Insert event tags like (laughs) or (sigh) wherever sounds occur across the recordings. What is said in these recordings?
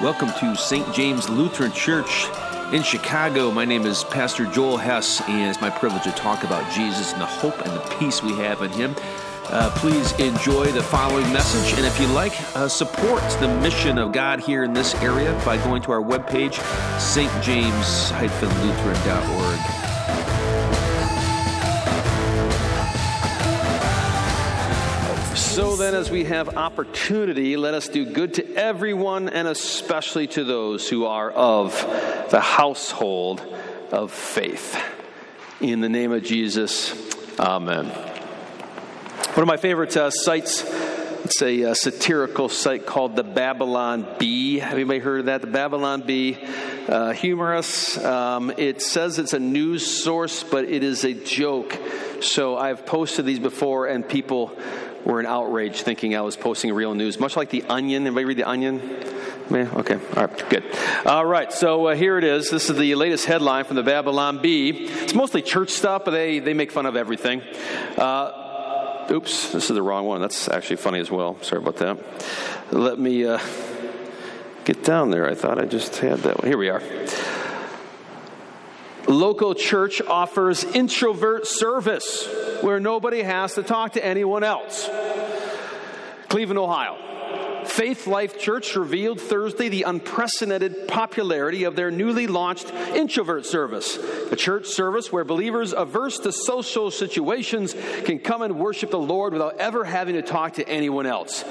Welcome to St. James Lutheran Church in Chicago. My name is Pastor Joel Hess, and it's my privilege to talk about Jesus and the hope and the peace we have in Him. Uh, please enjoy the following message, and if you like, uh, support the mission of God here in this area by going to our webpage, stjames-lutheran.org. So then, as we have opportunity, let us do good to everyone and especially to those who are of the household of faith. In the name of Jesus, amen. One of my favorite uh, sites, it's a uh, satirical site called the Babylon Bee. Have anybody heard of that? The Babylon Bee. Uh, humorous. Um, it says it's a news source, but it is a joke. So I've posted these before, and people were in outrage thinking I was posting real news, much like The Onion. Anybody read The Onion? Man, okay, all right, good. All right, so uh, here it is. This is the latest headline from the Babylon Bee. It's mostly church stuff, but they, they make fun of everything. Uh, oops, this is the wrong one. That's actually funny as well. Sorry about that. Let me uh, get down there. I thought I just had that one. Here we are. Local church offers introvert service where nobody has to talk to anyone else. Cleveland, Ohio. Faith Life Church revealed Thursday the unprecedented popularity of their newly launched introvert service, a church service where believers averse to social situations can come and worship the Lord without ever having to talk to anyone else.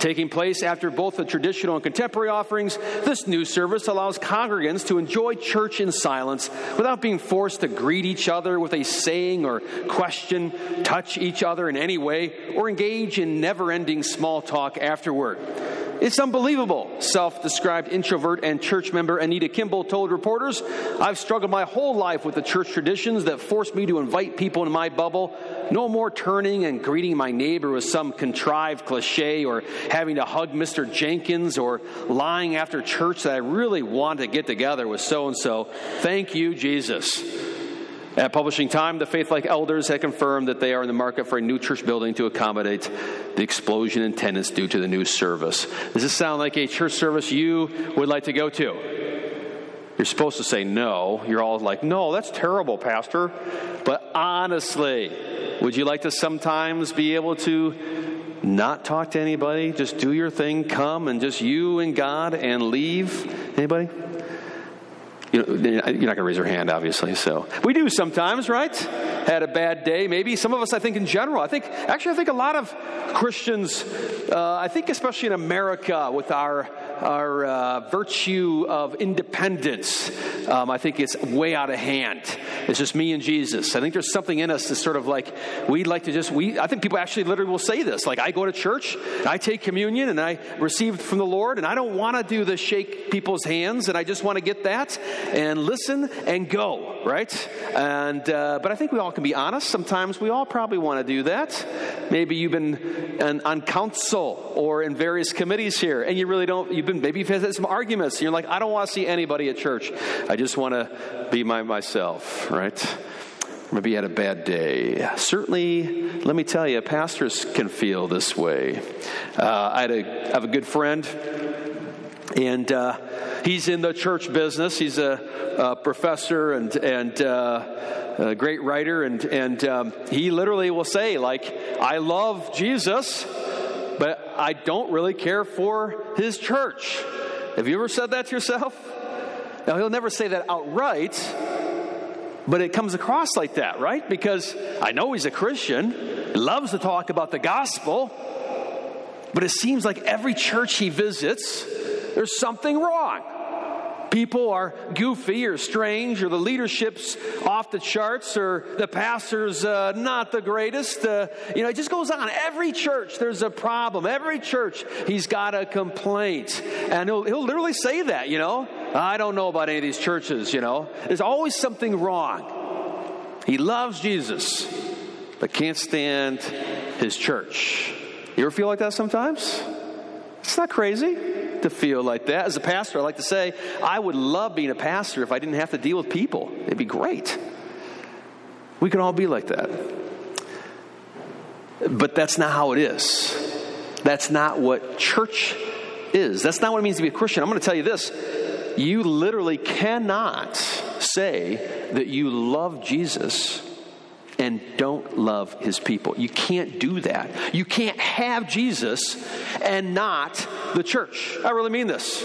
Taking place after both the traditional and contemporary offerings, this new service allows congregants to enjoy church in silence without being forced to greet each other with a saying or question, touch each other in any way, or engage in never ending small talk afterward. It's unbelievable, self described introvert and church member Anita Kimball told reporters. I've struggled my whole life with the church traditions that forced me to invite people in my bubble. No more turning and greeting my neighbor with some contrived cliche or having to hug Mr. Jenkins or lying after church that I really want to get together with so and so. Thank you, Jesus. At publishing time, the Faith Life elders had confirmed that they are in the market for a new church building to accommodate the explosion in attendance due to the new service. Does this sound like a church service you would like to go to? You're supposed to say no. You're all like, no, that's terrible, Pastor. But honestly, would you like to sometimes be able to not talk to anybody? Just do your thing, come, and just you and God and leave? Anybody? You know, you're not going to raise your hand, obviously. So we do sometimes, right? Had a bad day, maybe. Some of us, I think, in general. I think, actually, I think a lot of Christians, uh, I think, especially in America, with our our uh, virtue of independence, um, I think it's way out of hand. It's just me and Jesus. I think there's something in us that's sort of like we'd like to just we. I think people actually literally will say this. Like I go to church, I take communion, and I receive from the Lord, and I don't want to do the shake people's hands, and I just want to get that and listen and go, right? And uh, but I think we all can be honest. Sometimes we all probably want to do that. Maybe you've been on council or in various committees here, and you really don't. You've been maybe you've had some arguments. And you're like, I don't want to see anybody at church. I just want to be my myself, right? Maybe you had a bad day. Certainly, let me tell you, pastors can feel this way. Uh, I, had a, I have a good friend, and uh, he's in the church business. He's a, a professor and and uh, a great writer, and and um, he literally will say, like, I love Jesus, but I don't really care for his church. Have you ever said that to yourself? Now he'll never say that outright, but it comes across like that, right? Because I know he's a Christian, loves to talk about the gospel, but it seems like every church he visits, there's something wrong. People are goofy or strange, or the leadership's off the charts, or the pastor's uh, not the greatest. Uh, you know, it just goes on. Every church, there's a problem. Every church, he's got a complaint. And he'll, he'll literally say that, you know. I don't know about any of these churches, you know. There's always something wrong. He loves Jesus, but can't stand his church. You ever feel like that sometimes? It's not crazy to feel like that. As a pastor, I like to say, I would love being a pastor if I didn't have to deal with people. It'd be great. We can all be like that. But that's not how it is. That's not what church is. That's not what it means to be a Christian. I'm going to tell you this. You literally cannot say that you love Jesus and don't love his people. You can't do that. You can't have Jesus and not the church. I really mean this.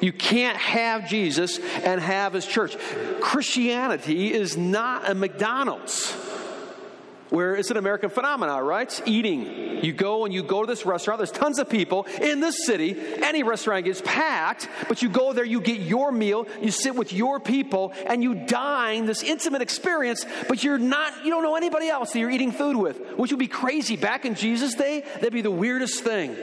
You can't have Jesus and have his church. Christianity is not a McDonald's where it's an American phenomenon, right? eating. You go and you go to this restaurant. There's tons of people in this city. Any restaurant gets packed, but you go there, you get your meal, you sit with your people, and you dine this intimate experience, but you're not, you don't know anybody else that you're eating food with, which would be crazy. Back in Jesus' day, that'd be the weirdest thing.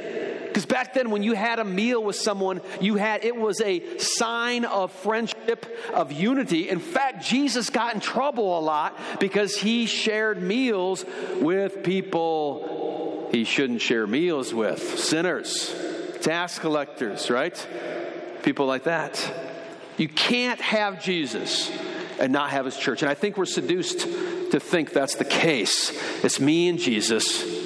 Because back then, when you had a meal with someone, you had it was a sign of friendship, of unity. In fact, Jesus got in trouble a lot because he shared meals with people he shouldn't share meals with sinners, tax collectors, right? People like that. You can't have Jesus and not have his church. And I think we're seduced to think that's the case. It's me and Jesus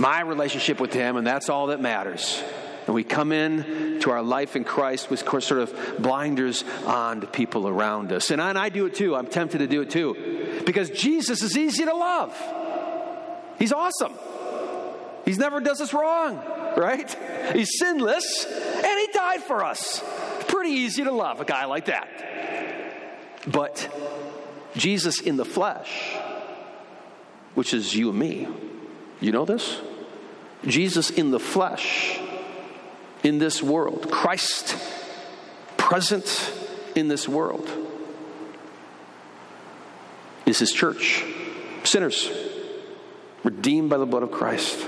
my relationship with Him, and that's all that matters. And we come in to our life in Christ with sort of blinders on to people around us. And I, and I do it too. I'm tempted to do it too. Because Jesus is easy to love. He's awesome. He's never does us wrong, right? He's sinless, and He died for us. Pretty easy to love a guy like that. But Jesus in the flesh, which is you and me, you know this? Jesus in the flesh, in this world, Christ present in this world, is his church. Sinners, redeemed by the blood of Christ.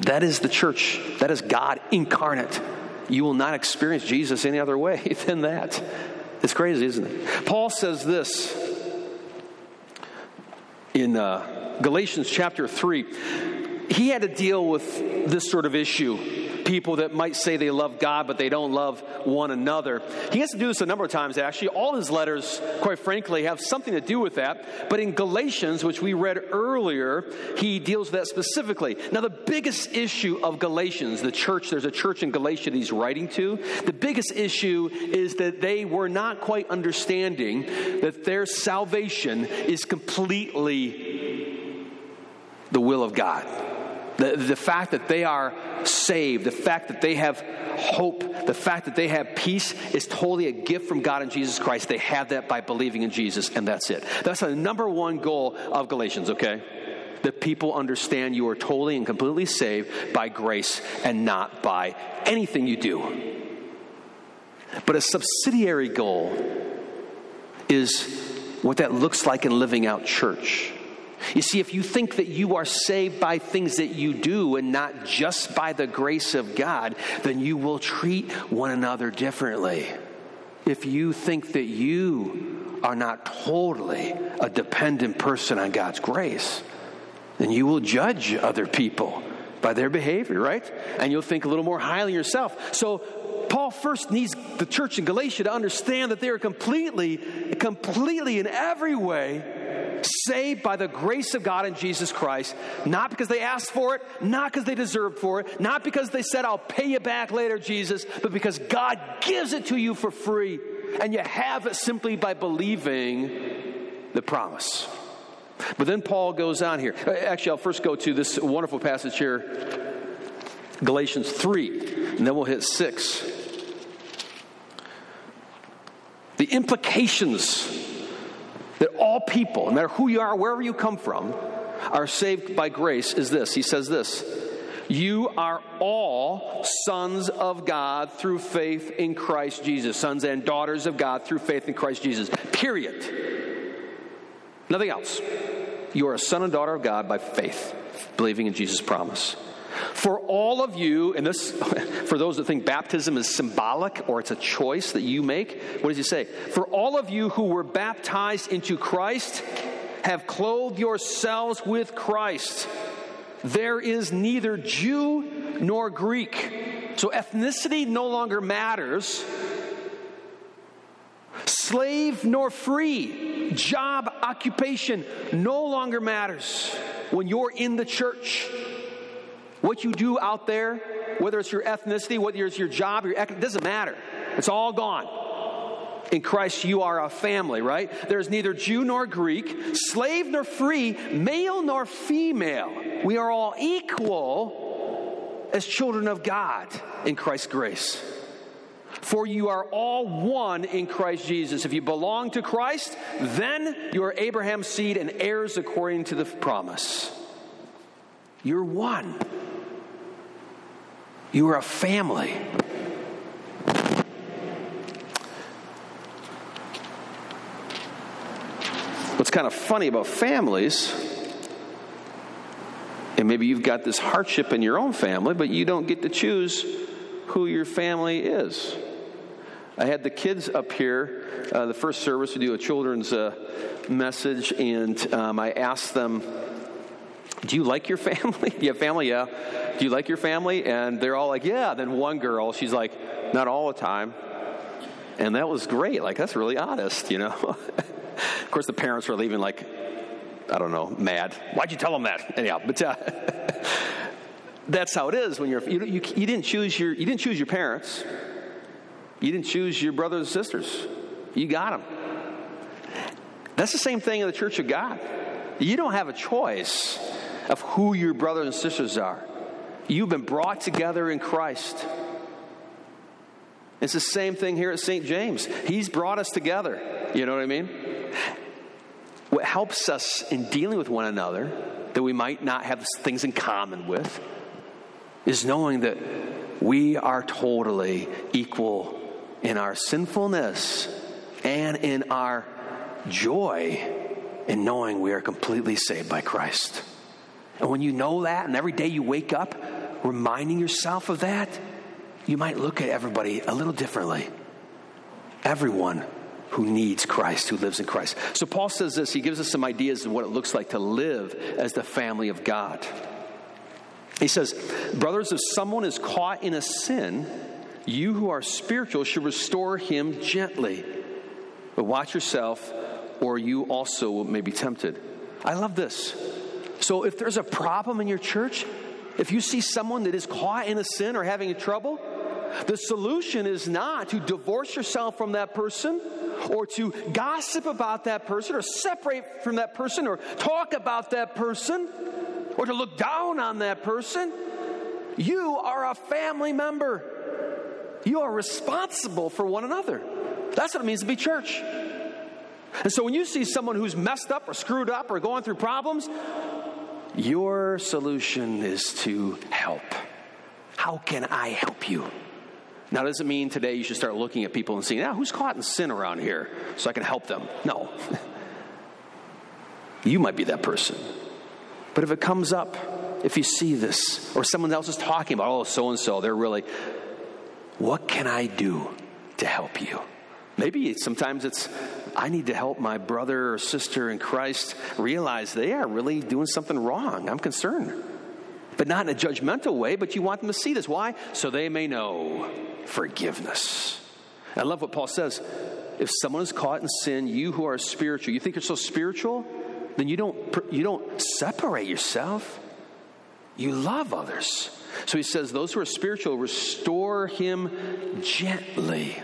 That is the church. That is God incarnate. You will not experience Jesus any other way (laughs) than that. It's crazy, isn't it? Paul says this in uh, Galatians chapter 3, he had to deal with this sort of issue. People that might say they love God, but they don't love one another. He has to do this a number of times, actually. All his letters, quite frankly, have something to do with that. But in Galatians, which we read earlier, he deals with that specifically. Now, the biggest issue of Galatians, the church, there's a church in Galatia that he's writing to. The biggest issue is that they were not quite understanding that their salvation is completely the will of God. The, the fact that they are saved, the fact that they have hope, the fact that they have peace is totally a gift from God in Jesus Christ. They have that by believing in Jesus, and that's it. That's the number one goal of Galatians, okay? That people understand you are totally and completely saved by grace and not by anything you do. But a subsidiary goal is what that looks like in living out church. You see, if you think that you are saved by things that you do and not just by the grace of God, then you will treat one another differently. If you think that you are not totally a dependent person on God's grace, then you will judge other people by their behavior, right? And you'll think a little more highly yourself. So Paul first needs the church in Galatia to understand that they are completely, completely in every way saved by the grace of God in Jesus Christ, not because they asked for it, not because they deserved for it, not because they said, I'll pay you back later, Jesus, but because God gives it to you for free. And you have it simply by believing the promise. But then Paul goes on here. Uh, actually, I'll first go to this wonderful passage here, Galatians 3, and then we'll hit 6. The implications that all people, no matter who you are, wherever you come from, are saved by grace is this. He says this You are all sons of God through faith in Christ Jesus, sons and daughters of God through faith in Christ Jesus. Period. Nothing else. You are a son and daughter of God by faith, believing in Jesus' promise. For all of you, and this, (laughs) for those that think baptism is symbolic or it's a choice that you make, what does he say? For all of you who were baptized into Christ have clothed yourselves with Christ. There is neither Jew nor Greek. So ethnicity no longer matters. Slave nor free, job, occupation no longer matters when you're in the church. What you do out there, whether it's your ethnicity, whether it's your job, your it doesn't matter. It's all gone. In Christ, you are a family, right? There's neither Jew nor Greek, slave nor free, male nor female. We are all equal as children of God in Christ's grace. For you are all one in Christ Jesus. If you belong to Christ, then you are Abraham's seed and heirs according to the promise. You're one. You are a family. What's kind of funny about families, and maybe you've got this hardship in your own family, but you don't get to choose who your family is. I had the kids up here, uh, the first service, we do a children's uh, message, and um, I asked them, Do you like your family? you have family? Yeah. Do you like your family? And they're all like, Yeah. Then one girl, she's like, Not all the time. And that was great. Like, that's really honest, you know? (laughs) of course, the parents were leaving, like, I don't know, mad. Why'd you tell them that? Anyhow, but uh, (laughs) that's how it is when you're, you, you, you, didn't choose your, you didn't choose your parents. You didn't choose your brothers and sisters. You got them. That's the same thing in the church of God. You don't have a choice of who your brothers and sisters are. You've been brought together in Christ. It's the same thing here at St. James. He's brought us together. You know what I mean? What helps us in dealing with one another that we might not have things in common with is knowing that we are totally equal in our sinfulness and in our joy in knowing we are completely saved by Christ. And when you know that, and every day you wake up reminding yourself of that, you might look at everybody a little differently. Everyone who needs Christ, who lives in Christ. So Paul says this, he gives us some ideas of what it looks like to live as the family of God. He says, Brothers, if someone is caught in a sin, you who are spiritual should restore him gently. But watch yourself, or you also may be tempted. I love this. So if there's a problem in your church, if you see someone that is caught in a sin or having trouble, the solution is not to divorce yourself from that person or to gossip about that person or separate from that person or talk about that person or to look down on that person. You are a family member. You are responsible for one another. That's what it means to be church. And so when you see someone who's messed up or screwed up or going through problems, your solution is to help. How can I help you? Now, does it mean today you should start looking at people and seeing, now, who's caught in sin around here so I can help them? No. (laughs) you might be that person. But if it comes up, if you see this, or someone else is talking about, oh, so and so, they're really, what can I do to help you? Maybe sometimes it's, I need to help my brother or sister in Christ realize they are really doing something wrong. I'm concerned. But not in a judgmental way, but you want them to see this. Why? So they may know forgiveness. I love what Paul says. If someone is caught in sin, you who are spiritual, you think you're so spiritual, then you don't, you don't separate yourself. You love others. So he says, Those who are spiritual, restore him gently.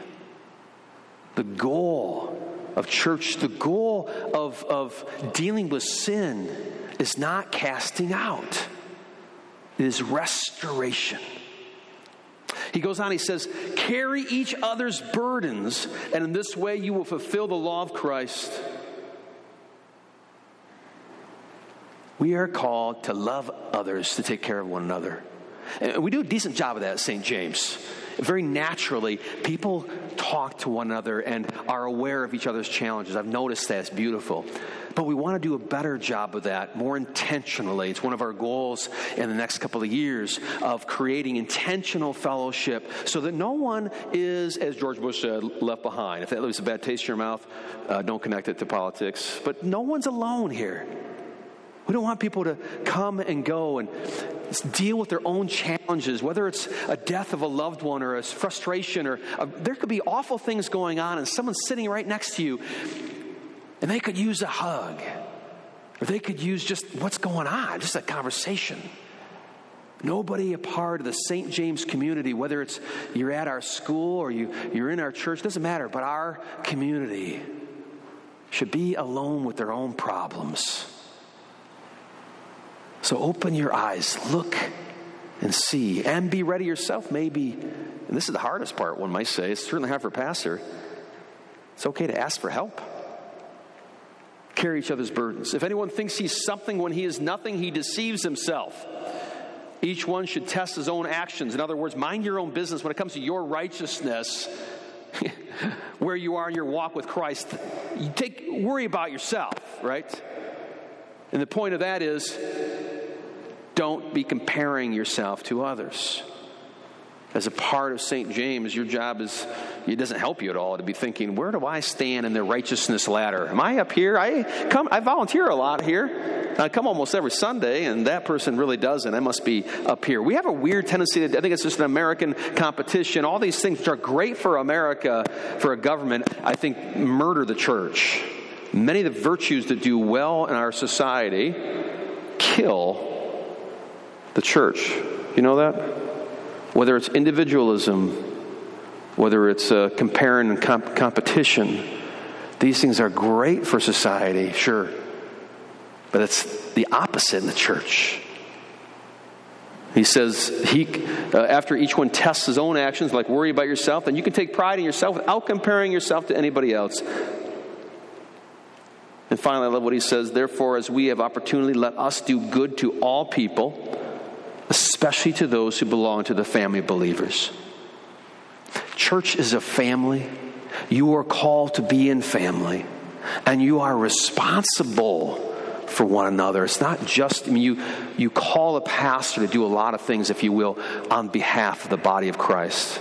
The goal of church, the goal of, of dealing with sin is not casting out, it is restoration. He goes on, he says, Carry each other's burdens, and in this way you will fulfill the law of Christ. We are called to love others, to take care of one another. And we do a decent job of that at St. James. Very naturally, people talk to one another and are aware of each other's challenges. I've noticed that. It's beautiful. But we want to do a better job of that more intentionally. It's one of our goals in the next couple of years of creating intentional fellowship so that no one is, as George Bush said, left behind. If that leaves a bad taste in your mouth, uh, don't connect it to politics. But no one's alone here. We don't want people to come and go and deal with their own challenges, whether it's a death of a loved one or a frustration, or a, there could be awful things going on, and someone's sitting right next to you, and they could use a hug, or they could use just what's going on, just a conversation. Nobody a part of the St. James community, whether it's you're at our school or you, you're in our church, doesn't matter, but our community should be alone with their own problems. So open your eyes, look and see, and be ready yourself, maybe. And this is the hardest part, one might say. It's certainly hard for a pastor. It's okay to ask for help. Carry each other's burdens. If anyone thinks he's something when he is nothing, he deceives himself. Each one should test his own actions. In other words, mind your own business when it comes to your righteousness, (laughs) where you are in your walk with Christ. You take worry about yourself, right? And the point of that is don't be comparing yourself to others. As a part of St. James, your job is, it doesn't help you at all to be thinking, where do I stand in the righteousness ladder? Am I up here? I come, I volunteer a lot here. I come almost every Sunday, and that person really doesn't. I must be up here. We have a weird tendency I think it's just an American competition. All these things which are great for America, for a government, I think murder the church. Many of the virtues that do well in our society kill the church. You know that? Whether it's individualism, whether it's uh, comparing and comp- competition, these things are great for society, sure. But it's the opposite in the church. He says, he, uh, after each one tests his own actions, like worry about yourself, then you can take pride in yourself without comparing yourself to anybody else. And finally, I love what he says, therefore, as we have opportunity, let us do good to all people especially to those who belong to the family of believers. Church is a family. You are called to be in family, and you are responsible for one another. It's not just, I mean, you, you call a pastor to do a lot of things, if you will, on behalf of the body of Christ.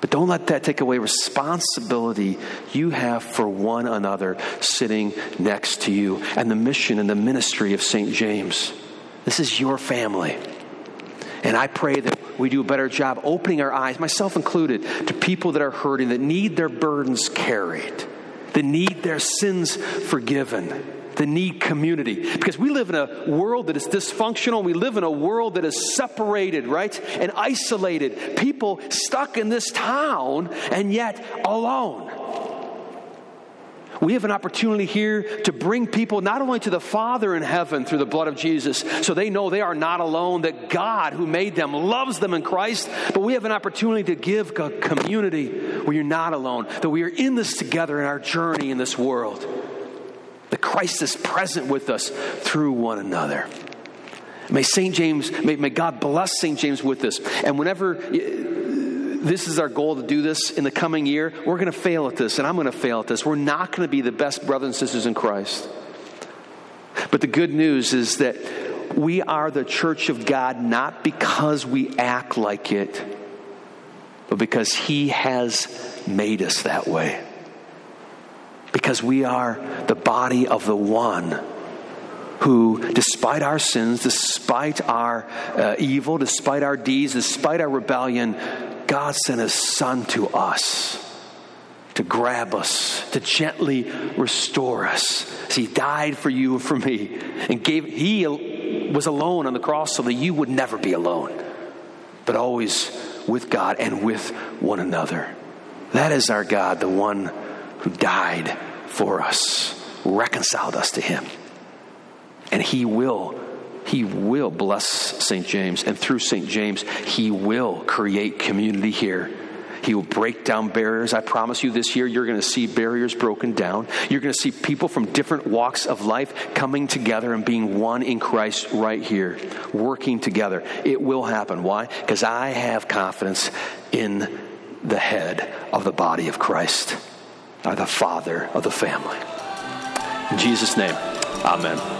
But don't let that take away responsibility you have for one another sitting next to you and the mission and the ministry of St. James. This is your family. And I pray that we do a better job opening our eyes, myself included, to people that are hurting, that need their burdens carried, that need their sins forgiven, that need community. Because we live in a world that is dysfunctional. We live in a world that is separated, right? And isolated. People stuck in this town and yet alone. We have an opportunity here to bring people not only to the Father in heaven through the blood of Jesus, so they know they are not alone, that God, who made them, loves them in Christ, but we have an opportunity to give a community where you're not alone, that we are in this together in our journey in this world. That Christ is present with us through one another. May St. James, may, may God bless St. James with this. And whenever this is our goal to do this in the coming year, we're going to fail at this, and I'm going to fail at this. We're not going to be the best brothers and sisters in Christ. But the good news is that we are the church of God not because we act like it, but because He has made us that way. Because we are the body of the one who, despite our sins, despite our uh, evil, despite our deeds, despite our rebellion, God sent his son to us to grab us, to gently restore us. he died for you and for me and gave he was alone on the cross so that you would never be alone, but always with God and with one another. That is our God, the one who died for us, reconciled us to him. And he will he will bless St. James, and through St. James, He will create community here. He will break down barriers. I promise you this year, you're going to see barriers broken down. You're going to see people from different walks of life coming together and being one in Christ right here, working together. It will happen. Why? Because I have confidence in the head of the body of Christ, or the father of the family. In Jesus' name, amen.